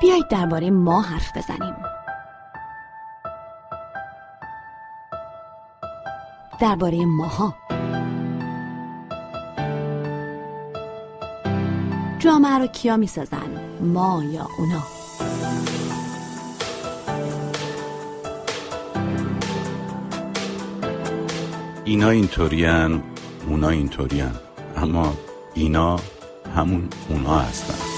بیایید درباره ما حرف بزنیم. درباره ماها. جامعه رو کیا می‌سازن؟ ما یا اونا؟ اینا اینطورین اونا اینطورین اما اینا همون اونا هستن.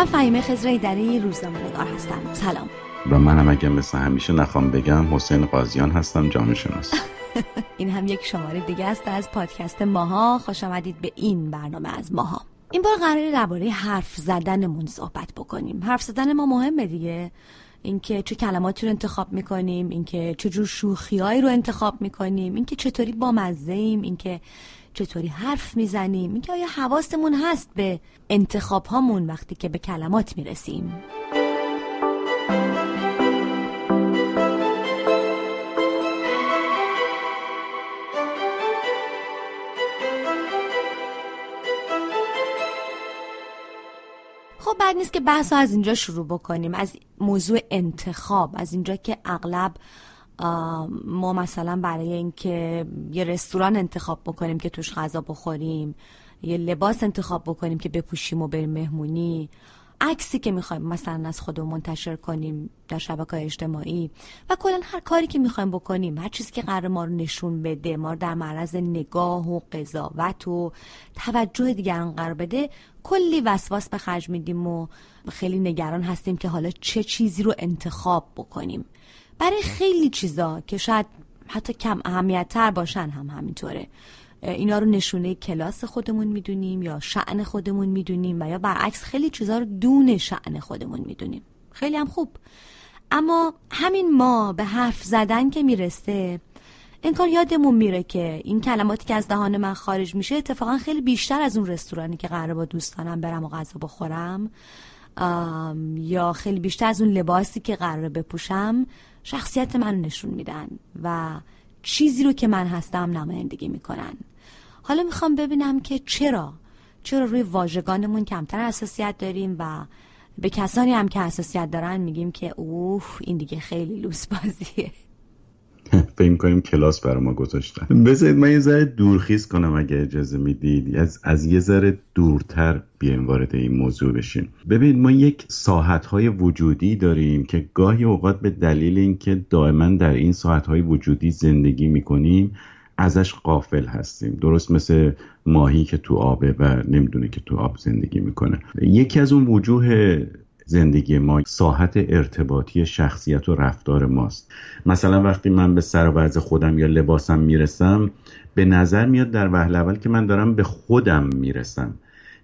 من فهیمه خزرای دری روزنامه نگار هستم. سلام. و منم اگه مثل همیشه نخوام بگم حسین قاضیان هستم جامعه شناس. این هم یک شماره دیگه است از پادکست ماها. خوش آمدید به این برنامه از ماها. این بار قراره درباره حرف زدنمون صحبت بکنیم. حرف زدن ما مهمه دیگه. اینکه چه کلماتی رو انتخاب می‌کنیم اینکه چه جور شوخیایی رو انتخاب می‌کنیم اینکه چطوری با مزه ایم اینکه چطوری حرف می‌زنیم؟ اینکه آیا حواستمون هست به انتخاب هامون وقتی که به کلمات می‌رسیم؟ خب بعد نیست که بحث از اینجا شروع بکنیم از موضوع انتخاب از اینجا که اغلب ما مثلا برای اینکه یه رستوران انتخاب بکنیم که توش غذا بخوریم یه لباس انتخاب بکنیم که بپوشیم و بریم مهمونی عکسی که می‌خوایم مثلا از خودمون منتشر کنیم در شبکه اجتماعی و کلا هر کاری که می‌خوایم بکنیم هر چیزی که قرار ما رو نشون بده ما رو در معرض نگاه و قضاوت و توجه دیگران قرار بده کلی وسواس به خرج میدیم و خیلی نگران هستیم که حالا چه چیزی رو انتخاب بکنیم. برای خیلی چیزا که شاید حتی کم اهمیت تر باشن هم همینطوره. اینا رو نشونه کلاس خودمون می‌دونیم یا شعن خودمون می‌دونیم و یا برعکس خیلی چیزا رو دون شعن خودمون می‌دونیم. خیلی هم خوب. اما همین ما به حرف زدن که می‌رسه انکار یادمون میره که این کلماتی که از دهان من خارج میشه اتفاقا خیلی بیشتر از اون رستورانی که قرار با دوستانم برم و غذا بخورم یا خیلی بیشتر از اون لباسی که قرار بپوشم. شخصیت من نشون میدن و چیزی رو که من هستم نمایندگی می‌کنن. حالا می‌خوام ببینم که چرا؟ چرا روی واژگانمون کمتر حساسیت داریم و به کسانی هم که حساسیت دارن میگیم که اوه این دیگه خیلی لوس بازیه. فکر کنیم کلاس برای ما گذاشتن بذارید من یه ذره دورخیز کنم اگه اجازه می‌دید. از, از یه ذره دورتر بیایم وارد این موضوع بشیم. ببینید ما یک ساحت های وجودی داریم که گاهی اوقات به دلیل اینکه دائما در این ساحت های وجودی زندگی می‌کنیم ازش قافل هستیم. درست مثل ماهی که تو آبه و نمی‌دونه که تو آب زندگی می‌کنه. یکی از اون وجوه زندگی ما ساحت ارتباطی شخصیت و رفتار ماست. مثلا وقتی من به سر و خودم یا لباسم می‌رسم به نظر میاد در وهله اول که من دارم به خودم می‌رسم.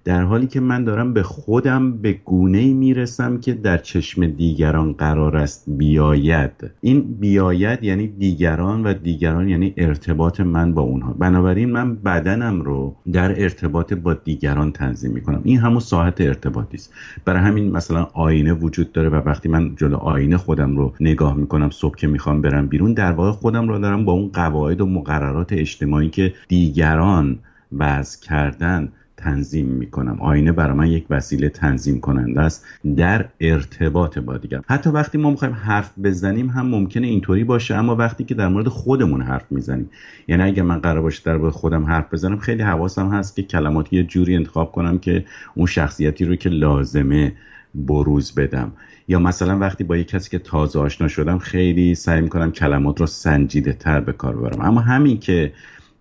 در حالی که من دارم به خودم به گونه می‌رسم که در چشم دیگران قرار است بیاید. این بیاید یعنی دیگران و دیگران یعنی ارتباط من با اونها. بنابراین من بدنم رو در ارتباط با دیگران تنظیم می‌کنم. این همون ساعت ارتباطی است. برای همین مثلا آینه وجود داره و وقتی من جلو آینه خودم رو نگاه می‌کنم صبح که می‌خوام برم بیرون در واقع خودم رو دارم با اون قواعد و مقررات اجتماعی که دیگران وضع کردن تنظیم می‌کنم. آینه برای من یک وسیله تنظیم کننده است در ارتباط با دیگر حتی وقتی ما می‌خوایم حرف بزنیم هم ممکنه اینطوری باشه اما وقتی که در مورد خودمون حرف می‌زنیم. یعنی اگر من قرار باشه در مورد خودم حرف بزنم خیلی حواسم هست که کلماتی یه جوری انتخاب کنم که اون شخصیتی رو که لازمه بروز بدم. یا مثلا وقتی با یک کسی که تازه آشنا شدم خیلی سعی می‌کنم کلمات رو سنجیده تر به کار ببرم. اما همین که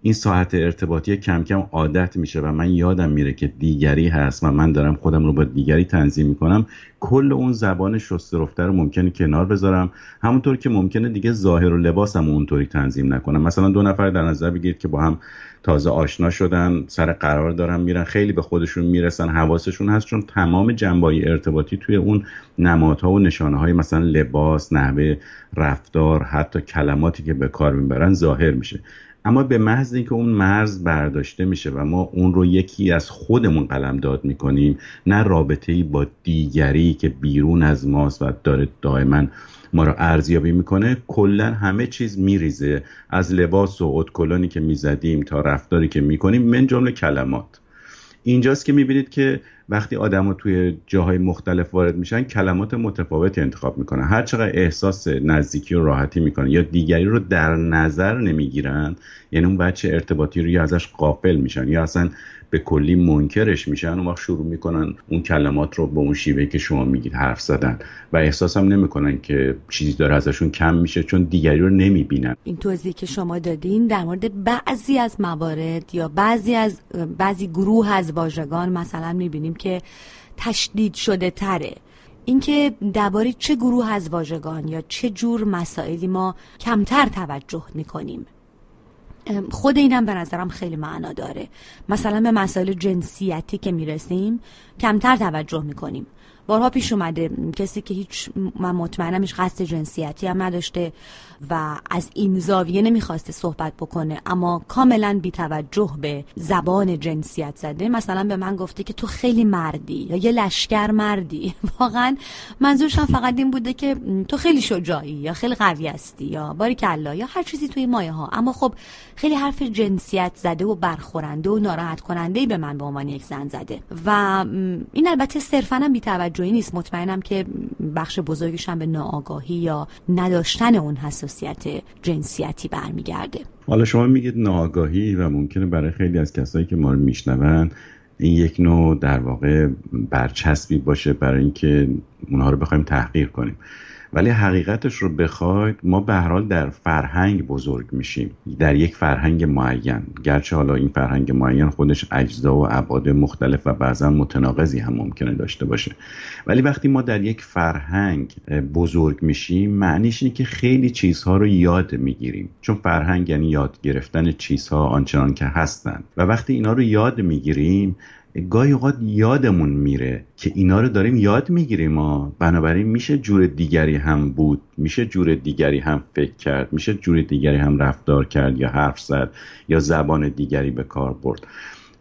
این ساعت ارتباطی کم کم عادت میشه و من یادم میره که دیگری هست و من دارم خودم رو با دیگری تنظیم می‌کنم. کل اون زبان شسته رفته رو ممکنه کنار بذارم. همونطور که ممکنه دیگه ظاهر و لباسم اونطوری تنظیم نکنم. مثلا دو نفر در نظر بگیرید که با هم تازه آشنا شدن سر قرار دارن میرن خیلی به خودشون می‌رسن حواسشون هست چون تمام جنبایی ارتباطی توی اون نمادها و نشانه های مثلا لباس نحوه رفتار حتی کلماتی که به کار می‌برن ظاهر میشه. اما به محض اینکه اون مرز برداشته میشه و ما اون رو یکی از خودمون قلم داد می‌کنیم نه رابطه ای با دیگری که بیرون از ماست و داره دائما ما رو ارزیابی می‌کنه کلا همه چیز میریزه. از لباس و اتکلانی که می‌زدیم تا رفتاری که می‌کنیم من جمله کلمات. اینجاست که می‌بینید که وقتی آدم توی جاهای مختلف وارد میشن کلمات متفاوتی انتخاب می‌کنن. هر چقدر احساس نزدیکی و راحتی می‌کنن یا دیگری رو در نظر نمی‌گیرن یعنی اون بچه ارتباطی رو یا ازش قافل میشن یا اصلا به کلی منکرش میشن. اون وقت شروع می‌کنن اون کلمات رو به اون شیوه که شما میگید حرف زدن و احساس هم نمی‌کنن که چیزی داره ازشون کم میشه چون دیگری رو نمی‌بینن. این توضیحی که شما دادین در مورد بعضی از موارد یا بعضی از بعضی گروه از واژگان مثلا می‌بینیم که تشدید شده تره. اینکه درباره چه گروه از واژگان یا چه جور مسائلی ما کمتر توجه می‌کنیم. خود اینم به نظرم خیلی معنا داره. مثلا به مسائل جنسیتی که می‌رسیم کمتر توجه می‌کنیم. بارها پیش اومده کسی که هیچ من مطمئنم هیچ قصد جنسیتی هم نداشته. و از این زاویه نمی‌خواسته صحبت بکنه اما کاملا بی توجه به زبان جنسیت زده. مثلا به من گفته که تو خیلی مردی یا یه لشکر مردی. واقعا منظورش هم فقط این بوده که تو خیلی شجاعی یا خیلی قوی هستی یا باری کلا یا هر چیزی توی مایه ها. اما خب خیلی حرف جنسیت زده و برخورنده و ناراحت کننده به من به عنوان یک زن زده. و این البته صرفا هم بی توجهی نیست. مطمئنم که بخش بزرگش هم به ناآگاهی یا نداشتن اون حساسیت جنسیتی برمیگرده. حالا شما میگید ناآگاهی و ممکنه برای خیلی از کسایی که ما رو میشنون این یک نوع در واقع برچسبی باشه برای اینکه اونها رو بخوایم تحقیر کنیم. ولی حقیقتش رو بخواید ما به هر حال در فرهنگ بزرگ میشیم. در یک فرهنگ معین. گرچه حالا این فرهنگ معین خودش اجزا و ابعاد مختلف و بعضا متناقضی هم ممکنه داشته باشه. ولی وقتی ما در یک فرهنگ بزرگ میشیم معنیش اینه که خیلی چیزها رو یاد می‌گیریم. چون فرهنگ یعنی یاد گرفتن چیزها آنچنان که هستند و وقتی اینا رو یاد می‌گیریم گاهی اوقات یادمون میره که اینا رو داریم یاد می‌گیریم ما بنابراین میشه جور دیگری هم بود میشه جور دیگری هم فکر کرد میشه جور دیگری هم رفتار کرد یا حرف زد یا زبان دیگری به کار برد.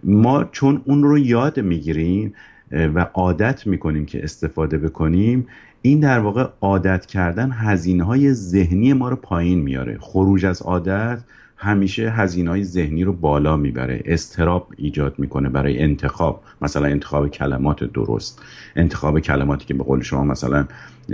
ما چون اون رو یاد می‌گیریم و عادت می‌کنیم که استفاده بکنیم این در واقع عادت کردن هزینه های ذهنی ما رو پایین میاره. خروج از عادت همیشه هزینه های ذهنی رو بالا می‌بره. استراب ایجاد می‌کنه برای انتخاب. مثلا انتخاب کلمات درست. انتخاب کلماتی که به قول شما مثلا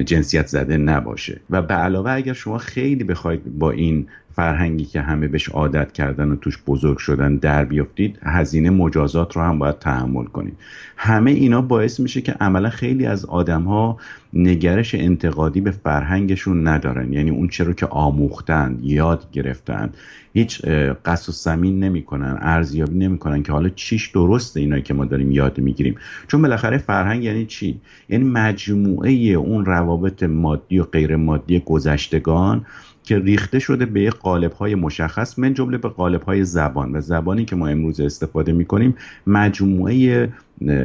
جنسیت زده نباشه. و به علاوه اگر شما خیلی بخواید با این فرهنگی که همه بهش عادت کردن و توش بزرگ شدن در بیافتید هزینه مجازات رو هم باید تحمل کنید. همه اینا باعث میشه که عملا خیلی از آدم ها نگرش انتقادی به فرهنگشون ندارن. یعنی اون چرا که آموختن یاد گرفتن. هیچ قصد و سمین نمی‌کنن ارزیابی نمی‌کنن که حالا چیش درسته اینا که ما داریم یاد می‌گیریم. چون بالاخره فرهنگ یعنی چی؟ یعنی مجموعه اون روابط مادی و غیر مادی گذشتگان که ریخته شده به یک قالب های مشخص من جمله به قالب های زبان. و زبانی که ما امروز استفاده می کنیم مجموعه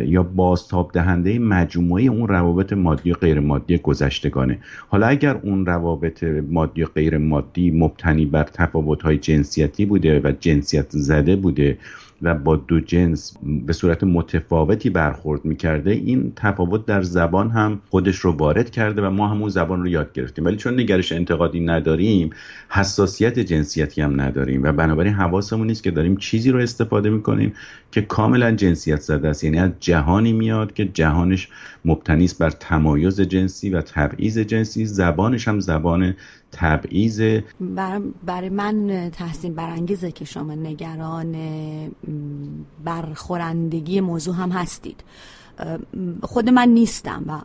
یا بازتاب دهنده مجموعه اون روابط مادی و غیر مادی گذشتگانه. حالا اگر اون روابط مادی و غیر مادی مبتنی بر تفاوت های جنسیتی بوده و جنسیت زده بوده و با دو جنس به صورت متفاوتی برخورد می‌کرده این تفاوت در زبان هم خودش رو وارد کرده و ما همون زبان رو یاد گرفتیم. ولی چون نگرش انتقادی نداریم حساسیت جنسیتی هم نداریم و بنابراین حواسمون نیست که داریم چیزی رو استفاده می‌کنیم که کاملا جنسیت زده است. یعنی از جهانی میاد که جهانش مبتنی است بر تمایز جنسی و تبعیض جنسی. زبانش هم زبان تبعیض. برای من تحسین برانگیزه که شما نگران برخورندگی موضوع هم هستید. خود من نیستم و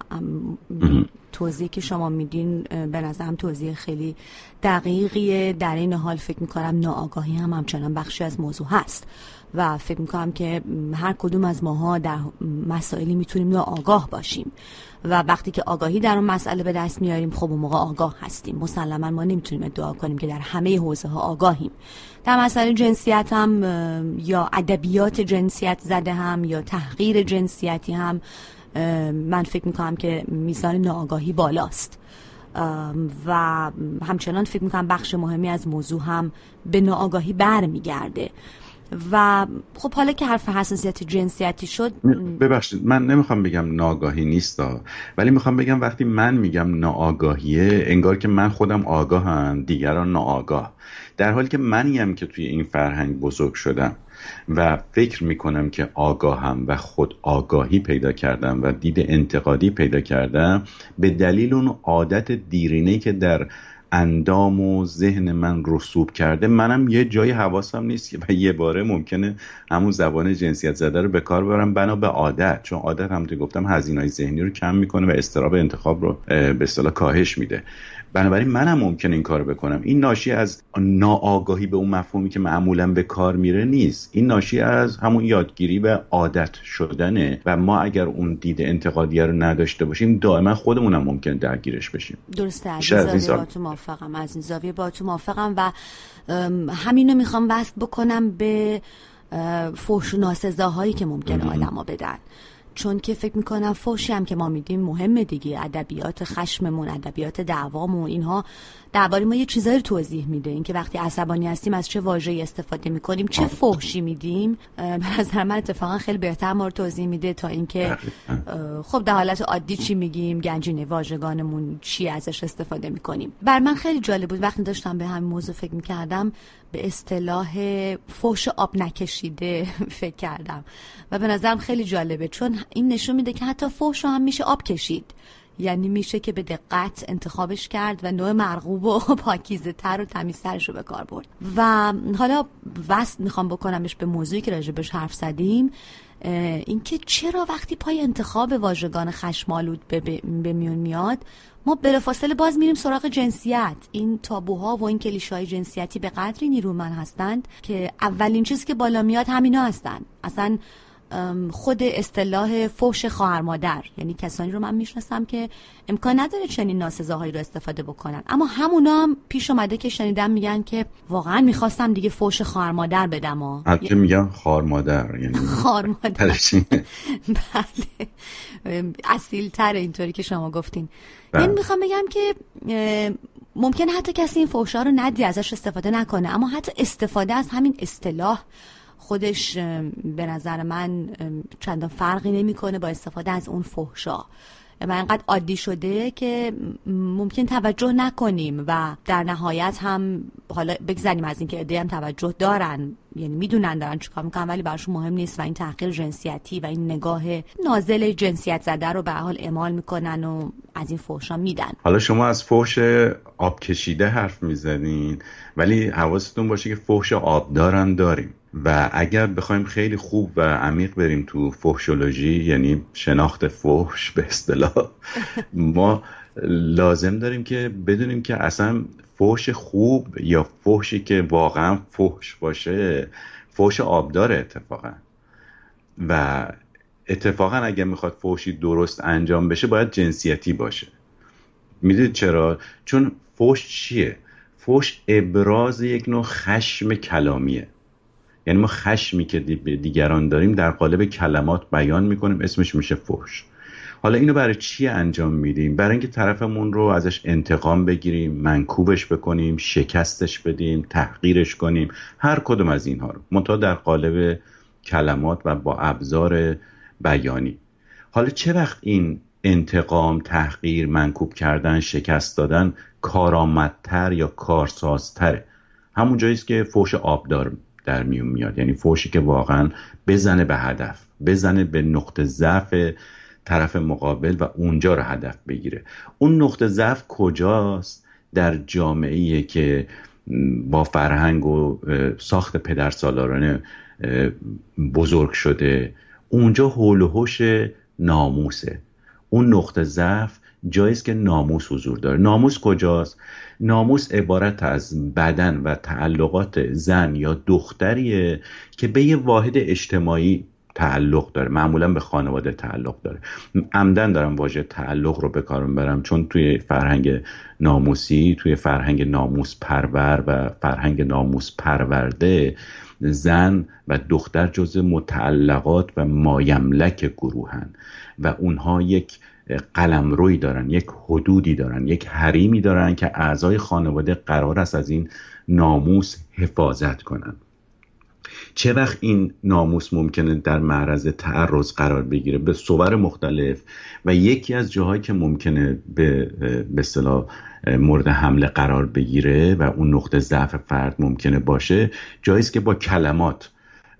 توضیحی که شما میدین به نظرم توضیح خیلی دقیقیه. در این حال فکر می‌کنم ناآگاهی هم همچنان بخشی از موضوع هست. و فکر می‌کنم که هر کدوم از ماها در مسائلی می‌تونیم ناآگاه باشیم. و وقتی که آگاهی در اون مسئله به دست میاریم خب اون موقع آگاه هستیم. مسلما ما نمی‌تونیم ادعا کنیم که در همه حوزه ها آگاهیم. در مسئله جنسیت هم یا ادبیات جنسیت زده هم یا تحقیر جنسیتی هم من فکر می‌کنم که میزان ناآگاهی بالاست. و همچنان فکر می‌کنم بخش مهمی از موضوع هم به ناآگاهی برمیگرده. و خب حالا که حرف حساسیت جنسیتی شد ببخشید من نمی‌خوام بگم ناآگاهی نیست ولی می‌خوام بگم وقتی من میگم ناآگاهیه انگار که من خودم آگاهم دیگران ناآگاه. در حالی که منیم که توی این فرهنگ بزرگ شدم و فکر می‌کنم که آگاهم و خود آگاهی پیدا کردم و دید انتقادی پیدا کردم به دلیل اون عادت دیرینه که در اندام و ذهن من رسوب کرده. منم یه جای حواسم نیست و یه باره ممکنه همون زبان جنسیت زده رو به کار ببرم بنا به عادت. چون عادت هم گفتم هزینه ذهنی رو کم می‌کنه و استراب انتخاب رو به اصطلاح کاهش میده. بنابراین منم ممکن این کار بکنم. این ناشی از ناآگاهی به اون مفهومی که معمولا به کار میره نیست. این ناشی از همون یادگیری و عادت شدنه و ما اگر اون دید انتقادی رو نداشته باشیم دائما خودمونم ممکن درگیرش بشیم. درسته از این زاویه با تو موافقم. از این زاویه با تو موافقم و همینو می‌خوام وصل بکنم به فوش و ناسزاهایی که ممکن آدما بدن. چون که فکر می‌کنم فوشی هم که ما میدیم مهمه دیگه. ادبیات خشممون ادبیات دعوامون اینها درباره ما یه چیزایی رو توضیح میده. اینکه وقتی عصبانی هستیم از چه واژه‌ای استفاده می‌کنیم چه فحشی میدیم. نظر من اتفاقا خیلی بهتر ما رو توضیح میده تا اینکه خب در حالت عادی چی میگیم گنجینه واژگانمون چی ازش استفاده می‌کنیم. بر من خیلی جالب بود وقتی داشتم به همین موضوع فکر می‌کردم به اصطلاح فوش آب نکشیده فکر کردم. و به نظرم خیلی جالبه چون این نشون میده که حتی فوش هم میشه آب کشید. یعنی میشه که به دقت انتخابش کرد و نوع مرغوب و پاکیزه تر و تمیزترش رو به کار برد. و حالا وست می‌خوام بکنمش به موضوعی که راجبش حرف زدیم اینکه چرا وقتی پای انتخاب واژگان خشمالود به میون میاد ما بلافاصله باز میریم سراغ جنسیت. این تابوها و این کلیشه های جنسیتی به قدری نیرومند هستند که اولین چیزی که بالا میاد همینا هستن. اصلا خود اصطلاح فوش خواهر مادر. یعنی کسانی رو من می‌شناسم که امکان نداره چنین ناسزاهایی رو استفاده بکنن. اما همونا هم پیش اومده که شنیدم میگن که واقعا می‌خواستم دیگه فوش خواهر مادر بدم ها. البته میگن خواهر مادر یعنی خواهر مادر. بله. اصیل تر اینطوری که شما گفتین. بله. این می‌خوام بگم که ممکن حتی کسی این فوشا رو ندی ازش استفاده نکنه. اما حتی استفاده از همین اصطلاح خودش به نظر من چندان فرقی نمی‌کنه با استفاده از اون فحشا. و انقدر عادی شده که ممکن توجه نکنیم و در نهایت هم حالا بگذاریم از اینکه ایده هم توجه دارن. یعنی می‌دونن دارن چیکار می‌کنن ولی براشون مهم نیست و این تحقیر جنسیتی و این نگاه نازل جنسیت زده رو به حال اعمال می‌کنن و از این فحشا میدن. حالا شما از فحش آب کشیده حرف می‌زنین ولی حواستون باشه که فحش آب دارن داریم. و اگر بخوایم خیلی خوب و عمیق بریم تو فحشولوژی یعنی شناخت فحش به اصطلاح ما لازم داریم که بدونیم که اصلا فحش خوب یا فحشی که واقعا فحش باشه فحش آبدار اتفاقا. و اتفاقا اگر می‌خواد فحشی درست انجام بشه باید جنسیتی باشه. می‌دونید چرا؟ چون فحش چیه؟ فحش ابراز یک نوع خشم کلامیه. یعنی ما خشمی که به دیگران داریم در قالب کلمات بیان می‌کنیم اسمش میشه فحش. حالا اینو برای چی انجام میدیم؟ برای اینکه طرفمون رو ازش انتقام بگیریم منکوبش بکنیم شکستش بدیم تحقیرش کنیم هر کدوم از اینها رو. منتها در قالب کلمات و با ابزار بیانی. حالا چه وقت این انتقام تحقیر منکوب کردن شکست دادن کارآمدتر یا کارسازتره؟ همون جاییست که فوش آبدار در میون میاد. یعنی فوشی که واقعا بزنه به هدف بزنه به نقطه ضعف طرف مقابل و اونجا رو هدف بگیره. اون نقطه ضعف کجاست؟ در جامعه که با فرهنگ و ساخت پدر سالارانه بزرگ شده. اونجا حول و ناموسه. اون نقطه ضعف جایی که ناموس حضور داره. ناموس کجاست؟ ناموس عبارت از بدن و تعلقات زن یا دختریه که به یه واحد اجتماعی تعلق داره. معمولا به خانواده تعلق داره. عمدن دارم واژه تعلق رو به کار می‌برم چون توی فرهنگ ناموسی توی فرهنگ ناموس پرور و فرهنگ ناموس پرورده زن و دختر جز متعلقات و مایملک گروهن و اونها یک قلمروی دارن یک حدودی دارن یک حریمی دارن که اعضای خانواده قرار است از این ناموس حفاظت کنن. چه وقت این ناموس ممکنه در معرض تعرض قرار بگیره؟ به صور مختلف و یکی از جاهایی که ممکنه به به مورد حمله قرار بگیره و اون نقطه ضعف فرد ممکنه باشه جایی که با کلمات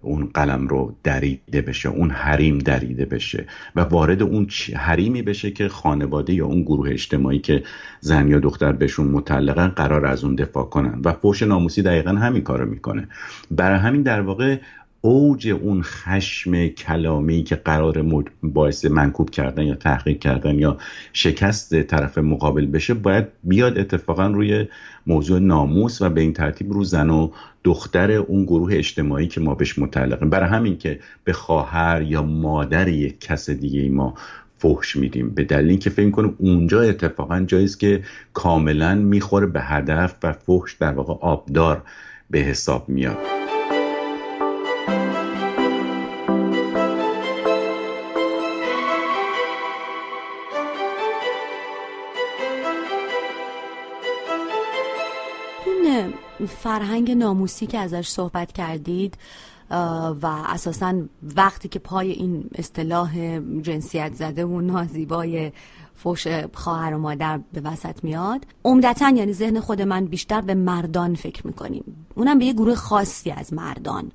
اون قلم رو دریده بشه اون حریم دریده بشه و وارد اون حریمی بشه که خانواده یا اون گروه اجتماعی که زن یا دختر بهشون متعلقن قرار از اون دفاع کنن. و فوش ناموسی دقیقا همین کارو می‌کنه. برای همین در واقع اوج اون خشم کلامی که قرار باعث منکوب کردن یا تحقیق کردن یا شکست طرف مقابل بشه باید بیاد اتفاقا روی موضوع ناموس و به این ترتیب رو زن و دختر اون گروه اجتماعی که ما بهش متعلقیم. برای همین که به خواهر یا مادر یک کس دیگه ای ما فحش میدیم. به دلیل اینکه فکر کنیم اونجا اتفاقا جاییست که کاملا می‌خوره به هدف و فحش در واقع آبدار به حساب میاد. فرهنگ ناموسی که ازش صحبت کردید و اساسا وقتی که پای این اصطلاح جنسیت زده و نازیبای فوش خواهر و مادر به وسط میاد عمدتا یعنی ذهن خود من بیشتر به مردان فکر می‌کنیم. اونم به یه گروه خاصی از مردان.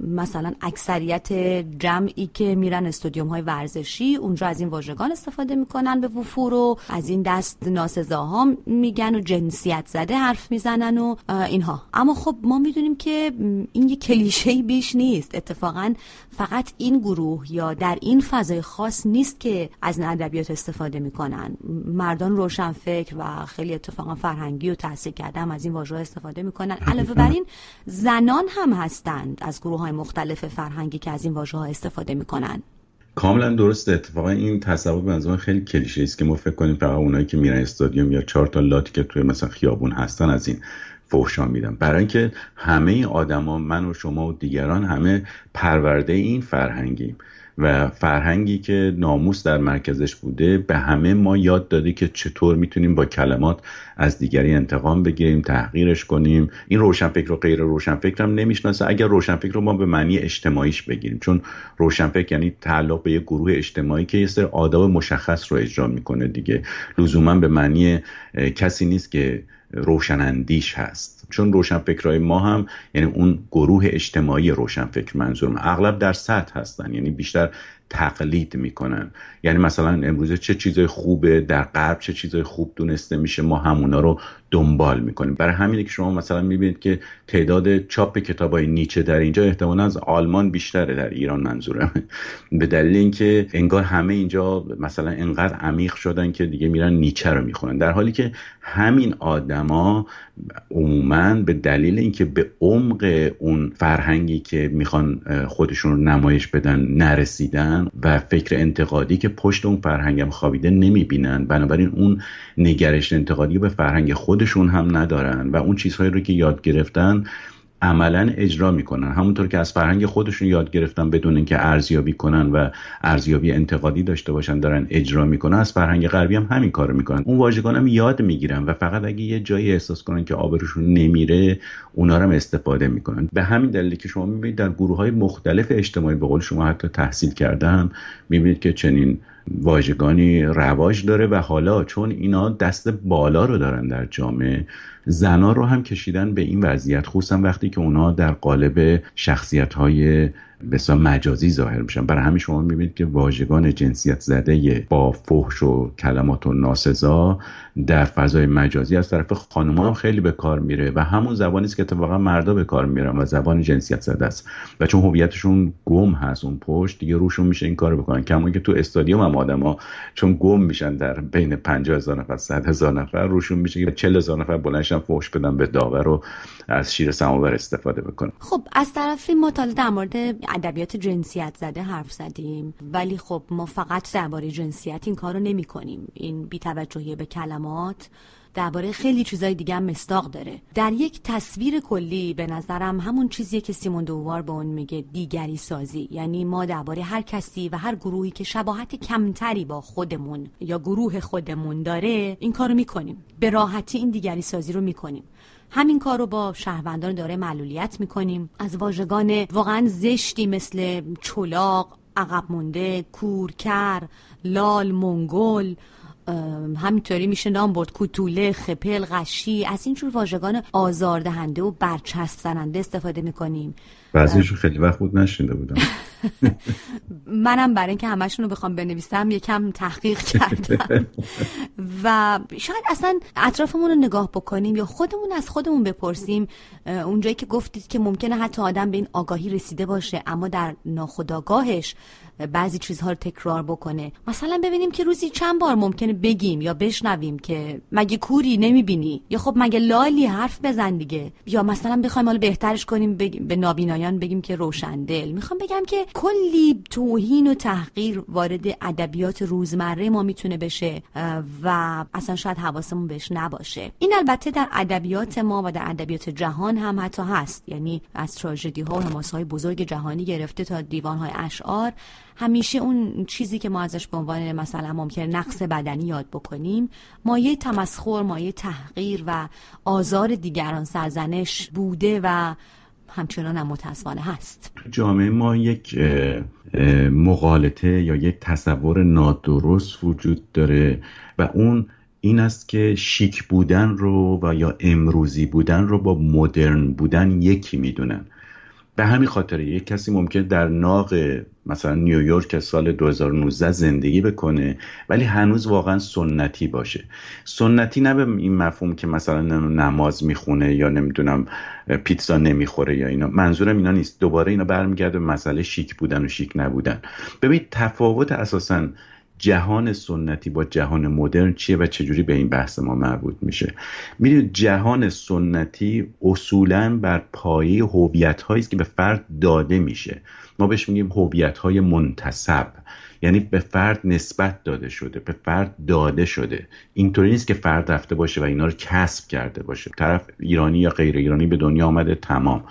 مثلا اکثریت جمعی که میرن استودیوم های ورزشی اونجا از این واژگان استفاده می‌کنن به وفور و از این دست ناسزاها میگن و جنسیت زده حرف می‌زنن و اینها. اما خب ما می‌دونیم که این یه کلیشه بیش نیست. اتفاقا فقط این گروه یا در این فضای خاص نیست که از ادبیات استفاده می‌کنن. مردان روشن فکر و خیلی اتفاقا فرهنگی و تحصیل کردم از این واژه استفاده می‌کنن. علاوه بر این زنان هم هستند از گروه های مختلف فرهنگی که از این واژه ها استفاده می‌کنن. کاملا درست اتفاقا این تصور به خیلی کلیشه است که ما فکر کنیم فقط اونایی که میرن استادیوم یا چهار تا لاتی که توی مثلا خیابون هستن از این فحشا میدن. برای اینکه همه آدما من و شما و دیگران همه پرورده این فرهنگیم. و فرهنگی که ناموس در مرکزش بوده به همه ما یاد داده که چطور می‌تونیم با کلمات از دیگری انتقام بگیریم تحقیرش کنیم. این روشنفکر و غیر روشنفکر هم نمی‌شناسه. اگر روشنفکر رو ما به معنی اجتماعیش بگیریم چون روشنفکر یعنی تعلق به یک گروه اجتماعی که یه سر آداب مشخص رو اجرا می‌کنه دیگه. لزوما به معنی کسی نیست که روشنندیش هست. چون روشنفکرهای ما هم یعنی اون گروه اجتماعی روشنفکر منظورم اغلب در سطح هستن. یعنی بیشتر تقلید می‌کنن. یعنی مثلا امروزه چه چیزای خوبه در غرب چه چیزای خوب دونسته میشه ما همونا رو دنبال می‌کنیم. برای همینه که شما مثلا می‌بینید که تعداد چاپ کتابای نیچه در اینجا احتمالا از آلمان بیشتره در ایران منظورم. به دلیل اینکه انگار همه اینجا مثلا انقدر عمیق شدن که دیگه میرن نیچه رو می‌خونن. در حالی که همین آدما عموما به دلیل اینکه به عمق اون فرهنگی که می‌خوان خودشون رو نمایش بدن نرسیدن و فکر انتقادی که پشت اون فرهنگم خوابیده نمی‌بینن. بنابراین اون نگرش انتقادی به فرهنگ خودشون هم ندارن و اون چیزهایی رو که یاد گرفتن عملا اجرا می‌کنن. همونطور که از فرهنگ خودشون یاد گرفتن بدون اینکه ارزیابی کنن و ارزیابی انتقادی داشته باشن دارن اجرا می‌کنن از فرهنگ غربی هم همین کارو می‌کنن. اون واژگان هم یاد می‌گیرن و فقط اگه یه جایی احساس کنن که آبروشون نمیره اونا هم استفاده می‌کنن. به همین دلیلی که شما می‌بینید در گروه های مختلف اجتماعی به قول شما حتی تحصیل کردن می‌بینید که چنین واژگانی رواج داره و حالا چون اینا دست بالا رو دارن در جامعه زنا رو هم کشیدن به این وضعیت خصوصا وقتی که اونا در قالب شخصیت های بسیار مجازی ظاهر میشن. برای همین شما می‌بینید که واژگان جنسیت زده با فحش و کلمات و ناسزا در فضای مجازی از طرف خانم هم خیلی به کار میره و همون زبانی است که اتفاقا مردا به کار میرن و زبان جنسیت زده است. و چون هویتشون گم هست اون پشت دیگه روشون میشه این کارو بکنن. کما که تو استادیوم هم آدما چون گم میشن در بین 50 هزار نفر 100 هزار نفر روشون میشه که 40 هزار نفر بلندشن فحش بدن به داور و از شیر سماور استفاده بکنن. خب از طرفی ما در مورد ادبیات جنسیت زده حرف زدیم. ولی خب ما فقط درباره جنسیت این کارو نمی کنیم این بیتوجهی به کلمات درباره خیلی چیزای دیگه هم مستاق داره. در یک تصویر کلی به نظرم همون چیزیه که سیمون دووار به اون میگه دیگری سازی. یعنی ما درباره هر کسی و هر گروهی که شباهت کمتری با خودمون یا گروه خودمون داره این کارو می‌کنیم. به راحتی این دیگری سازی رو می‌کنیم. همین کار رو با شهروندان داره معلولیت می‌کنیم. از واژگان واقعا زشتی مثل چلاق عقب مونده کورکر لال منگل همینطوری میشه نام برد. کوتوله خپل غشی. از اینجور واژگان آزاردهنده و برچسب زننده استفاده می‌کنیم. بعضیشون خیلی وقت بود نشینده بودم. منم برای اینکه همشون رو بخوام بنویسم یکم تحقیق کردم. و شاید اصلا اطرافمون رو نگاه بکنیم یا خودمون از خودمون بپرسیم. اونجایی که گفتید که ممکنه حتی آدم به این آگاهی رسیده باشه اما در ناخداگاهش بعضی چیزها رو تکرار بکنه. مثلا ببینیم که روزی چند بار ممکنه بگیم یا بشنویم که مگه کوری نمی‌بینی؟ یا خب مگه لالی حرف بزن دیگه. یا مثلا بخوایم حالا بهترش کنیم به نابینایان بگیم که روشندل می‌خوام بگم که کلی توهین و تحقیر وارد ادبیات روزمره ما می‌تونه بشه و اصلا شاید حواسمون بهش نباشه. این البته در ادبیات ما و در ادبیات جهان هم حتی هست. یعنی از تراژدی ها و های بزرگ جهانی گرفته تا دیوان های اشعار. همیشه اون چیزی که ما ازش به عنوان مثلا ممکن نقص بدنی یاد بکنیم مایه تمسخر مایه تحقیر و آزار دیگران سرزنش بوده و همچنان هم متاسفانه هست. جامعه ما یک مقالطه یا یک تصور نادرست وجود داره و اون این است که شیک بودن رو و یا امروزی بودن رو با مدرن بودن یکی می‌دونن. به همین خاطر یک کسی ممکن در ناق مثلا نیویورک سال 2019 زندگی بکنه ولی هنوز واقعا سنتی باشه. سنتی نه به این مفهوم که مثلا نماز می‌خونه یا نمی‌دونم پیتزا نمی‌خوره یا اینا. منظورم اینا نیست. دوباره اینا برمیگرده به مسئله شیک بودن و شیک نبودن. ببینید تفاوت اساسا جهان سنتی با جهان مدرن چیه و چجوری به این بحث ما مربوط میشه؟ می‌دونید جهان سنتی اصولا بر پایه هویت هایی که به فرد داده میشه. ما بهش میگیم هویت های منتصب یعنی به فرد نسبت داده شده به فرد داده شده. اینطوری نیست که فرد رفته باشه و اینا رو کسب کرده باشه. طرف ایرانی یا غیر ایرانی به دنیا آمده تمام.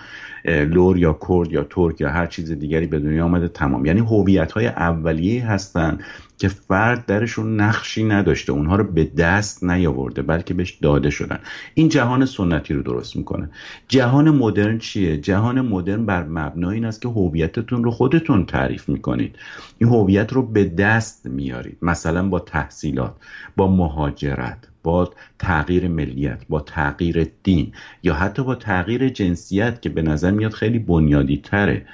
لور یا کرد یا ترک یا هر چیز دیگری به دنیا آمده تمام. یعنی هویت های اولیه هستن که فرد درشون نقشی نداشته اونها رو به دست نیاورده بلکه بهش داده شدن. این جهان سنتی رو درست می‌کنه. جهان مدرن چیه؟ جهان مدرن بر مبنای این است که هویتتون رو خودتون تعریف می‌کنید. این هویت رو به دست میارید. مثلا با تحصیلات با مهاجرت. با تغییر ملیت با تغییر دین یا حتی با تغییر جنسیت که به نظر میاد خیلی بنیادی تره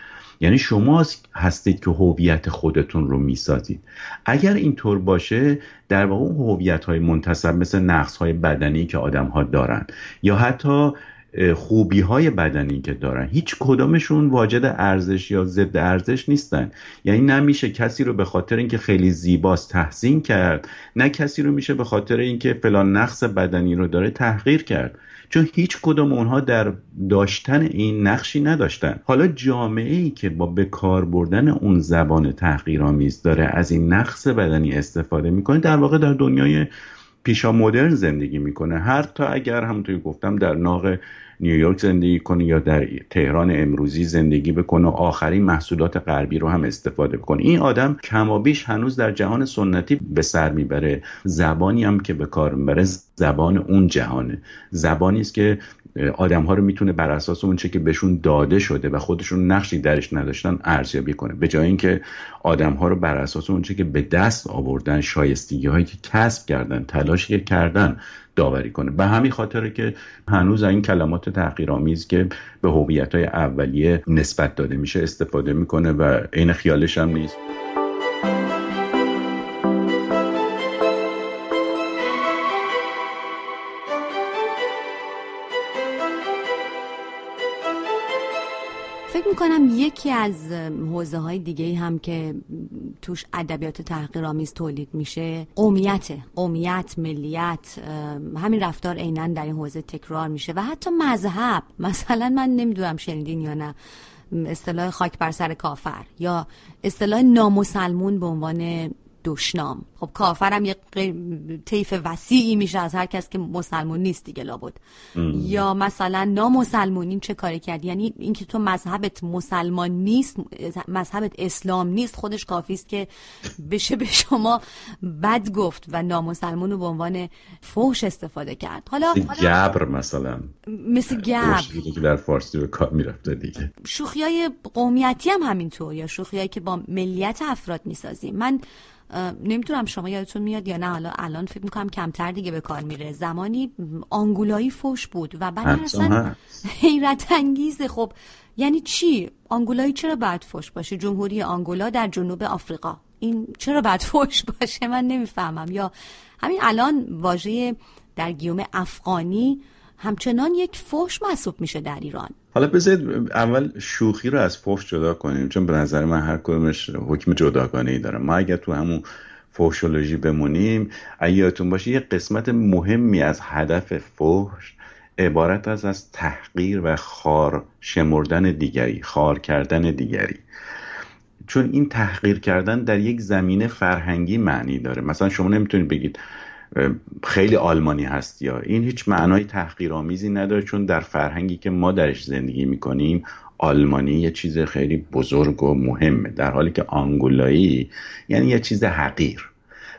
یعنی شما هستید که هویت خودتون رو می‌سازید. اگر اینطور باشه در واقع هویت های منتصب مثل نقص های بدنی که آدم ها دارن یا حتی خوبی های بدنی که دارن. هیچ کدامشون واجد ارزش یا ضد ارزش نیستن. یعنی نمیشه کسی رو به خاطر اینکه خیلی زیباست تحسین کرد نه کسی رو میشه به خاطر اینکه فلان نقص بدنی رو داره تحقیر کرد. چون هیچ کدوم اونها در داشتن این نقشی نداشتن. حالا جامعه ای که با به کار بردن اون زبان تحقیرآمیز داره از این نقص بدنی استفاده می‌کنه در واقع در دنیای پیشا مدرن زندگی می‌کنه. هر تا اگر همونطوری گفتم در ناق نیویورک زندگی کنه یا در تهران امروزی زندگی بکنه آخرین محصولات غربی رو هم استفاده بکنه این آدم کمابیش هنوز در جهان سنتی به سر می‌بره. زبانی هم که به کار می‌بره زبان اون جهانه. زبانی است که آدم ها رو می‌تونه بر اساس اون چه که بهشون داده شده و خودشون نقشی درش نداشتن ارزیابی کنه. به جای اینکه آدم ها رو بر اساس اون چه که به دست آوردن شایستگی هایی که کسب کردن تلاش تلاشی که کردن داوری کنه. به همین خاطره که هنوز این کلمات تحقیرآمیز که به هویت های اولیه نسبت داده میشه استفاده می‌کنه و عین خیالش هم نیست. کنم یکی از حوزه های دیگه هم که توش ادبیات تحقیرآمیز تولید میشه قومیت قومیت ملیت همین رفتار عینا در این حوزه تکرار میشه و حتی مذهب. مثلا من نمی‌دونم شنیدین یا نه. اصطلاح خاک بر سر کافر یا اصطلاح نامسلمون به عنوان دشنام. خب کافرم یه طیف وسیعی میشه از هر کس که مسلمون نیست دیگه لابد. یا مثلا نامسلمونین چه کاری کرد یعنی اینکه تو مذهبت مسلمان نیست مذهبت اسلام نیست خودش کافی است که بشه به شما بد گفت و نامسلمون رو به عنوان فوش استفاده کرد. حالا گبر مثلا. مثل گبر که در فارسی به کار می‌رفته دیگه. شوخی های قومیتی هم همینطور یا شوخی که با ملیت افراد می‌سازیم. من نمی‌دونم شما یادتون میاد یا نه. حالا الان فکر می‌کنم کمتر دیگه به کار میره. زمانی آنگولایی فوش بود و بعد اصلا حیرت انگیزه. خب یعنی چی؟ آنگولایی چرا باید فوش باشه؟ جمهوری آنگولا در جنوب آفریقا. این چرا باید فوش باشه؟ من نمی‌فهمم. یا همین الان واژه در گیوم افغانی همچنان یک فوش محسوب میشه در ایران. حالا بذارید اول شوخی رو از فوش جدا کنیم چون به نظر من هر کدومش حکم جداگانه ای داره. ما اگر تو همون فوشولوژی بمونیم اگه یادتون باشه یه قسمت مهمی از هدف فوش عبارت از از تحقیر و خار شمردن دیگری خار کردن دیگری. چون این تحقیر کردن در یک زمینه فرهنگی معنی داره. مثلا شما نمی‌تونید بگید خیلی آلمانی هست یا این هیچ معنای تحقیرآمیزی نداره چون در فرهنگی که ما درش زندگی می‌کنیم آلمانی یه چیز خیلی بزرگ و مهمه. در حالی که آنگولایی یعنی یه چیز حقیر.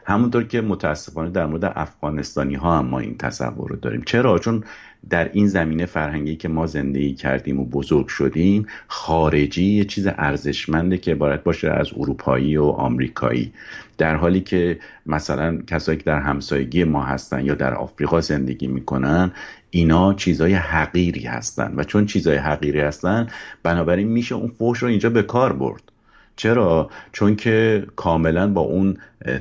همونطور که متاسفانه در مورد افغانستانی ها هم ما این تصور رو داریم. چرا؟ چون در این زمینه فرهنگی که ما زندگی کردیم و بزرگ شدیم خارجی یه چیز ارزشمنده که عبارت باشه از اروپایی و آمریکایی. در حالی که مثلا کسایی که در همسایگی ما هستن یا در آفریقا زندگی می‌کنن اینا چیزای حقیری هستن. و چون چیزای حقیری هستن بنابراین میشه اون فوش رو اینجا به کار برد. چرا؟ چون که کاملا با اون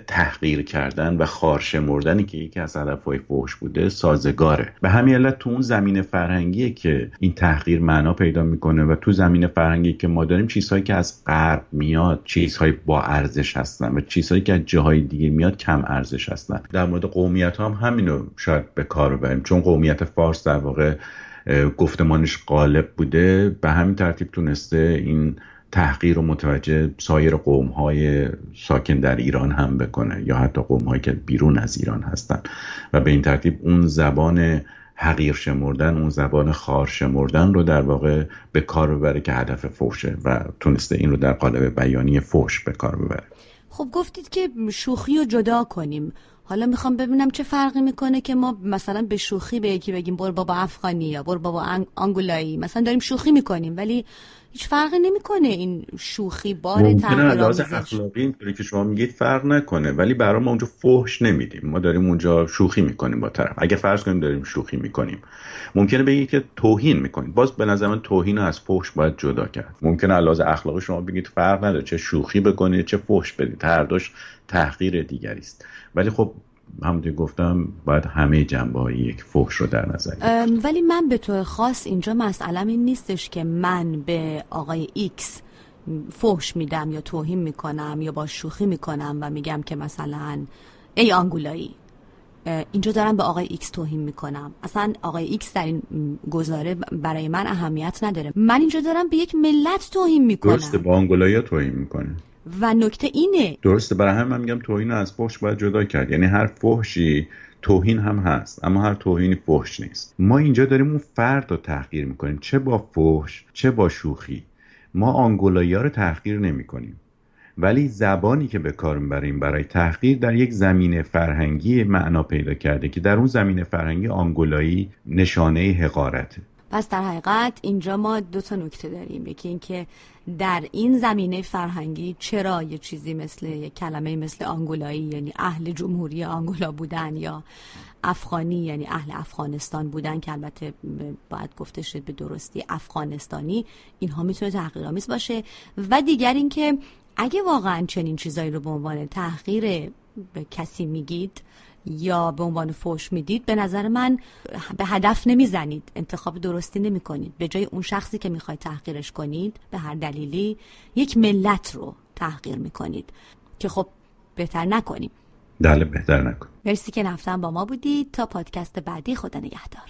تحقیر کردن و خارشمردنی که یکی از هدفهای فوش بوده سازگاره. به همین علت تو اون زمین فرهنگیه که این تحقیر معنا پیدا می‌کنه و تو زمین فرهنگی که ما داریم چیزهایی که از غرب میاد چیزهای با ارزش هستن و چیزهایی که از جاهای دیگه میاد کم ارزش هستن. در مورد قومیت هم همینو شاید به کار ببریم. چون قومیت فارس در واقع گفتمانش غالب بوده. به همین ترتیب تونسته این تحقیر و متوجه سایر قوم های ساکن در ایران هم بکنه یا حتی قوم هایی که بیرون از ایران هستن. و به این ترتیب اون زبان حقیر شمردن اون زبان خار شمردن رو در واقع به کار ببره که هدف فوشه و تونسته این رو در قالب بیانی فوش به کار ببره. خب گفتید که شوخی رو جدا کنیم. حالا می‌خوام ببینم چه فرقی می‌کنه که ما مثلا به شوخی به یکی بگیم بر بابا افغانی یا بر بابا انگولایی مثلا داریم شوخی می‌کنیم ولی هیچ فرقی نمی‌کنه این شوخی بار لحاظ اخلاقی اینطوری که شما میگید فرق نکنه ولی برای ما اونجا فحش نمیدیم. ما داریم اونجا شوخی می‌کنیم با طرف. اگه فرض کنیم داریم شوخی می‌کنیم. ممکنه بگید که توهین می‌کنیم. باز به نظر من توهین از فحش باید جدا کرد. ممکنه لحاظ اخلاقی شما بگید فرق نداره چه شوخی بکنید چه فحش بدید. هر دوش تحقیر دیگری است. ولی خب همونطور گفتم باید همه جنبه های یک فحش رو در نظر ولی من به طور خاص اینجا مسئله این نیستش که من به آقای ایکس فحش میدم یا توهین می‌کنم یا با شوخی می‌کنم و میگم که مثلا ای آنگولایی اینجا دارم به آقای ایکس توهین می‌کنم. اصلا آقای ایکس در این گزاره برای من اهمیت نداره. من اینجا دارم به یک ملت توهین می‌کنم. درسته با آنگولایی توهین می‌کنه. و نکته اینه درسته برای هم من میگم توهین از فحش باید جدا کرد. یعنی هر فحشی توهین هم هست اما هر توهینی فحش نیست. ما اینجا داریم اون فرد رو تحقیر می‌کنیم. چه با فحش چه با شوخی. ما آنگولایی رو تحقیر نمی کنیم ولی زبانی که به کار می‌بریم برای تحقیر در یک زمینه فرهنگی معنا پیدا کرده که در اون زمینه فرهنگی آنگولایی نشانه حقارته. پس در حقیقت اینجا ما دو تا نکته داریم. یکی اینکه در این زمینه فرهنگی چرا یه چیزی مثل یه کلمه مثل آنگولایی یعنی اهل جمهوری آنگولا بودن یا افغانی یعنی اهل افغانستان بودن که البته باید گفته شد به درستی افغانستانی اینها می‌تونه تحقیرآمیز باشه. و دیگر اینکه اگه واقعا چنین چیزایی رو به عنوان تحقیر به کسی میگید یا به عنوان فوش می‌دید به نظر من به هدف نمی‌زنید. انتخاب درستی نمی کنید به جای اون شخصی که می‌خواید تحقیرش کنید به هر دلیلی یک ملت رو تحقیر می‌کنید که خب بهتر نکنیم. بله بهتر نکن مرسی که نفتن با ما بودید. تا پادکست بعدی خدا نگهدار.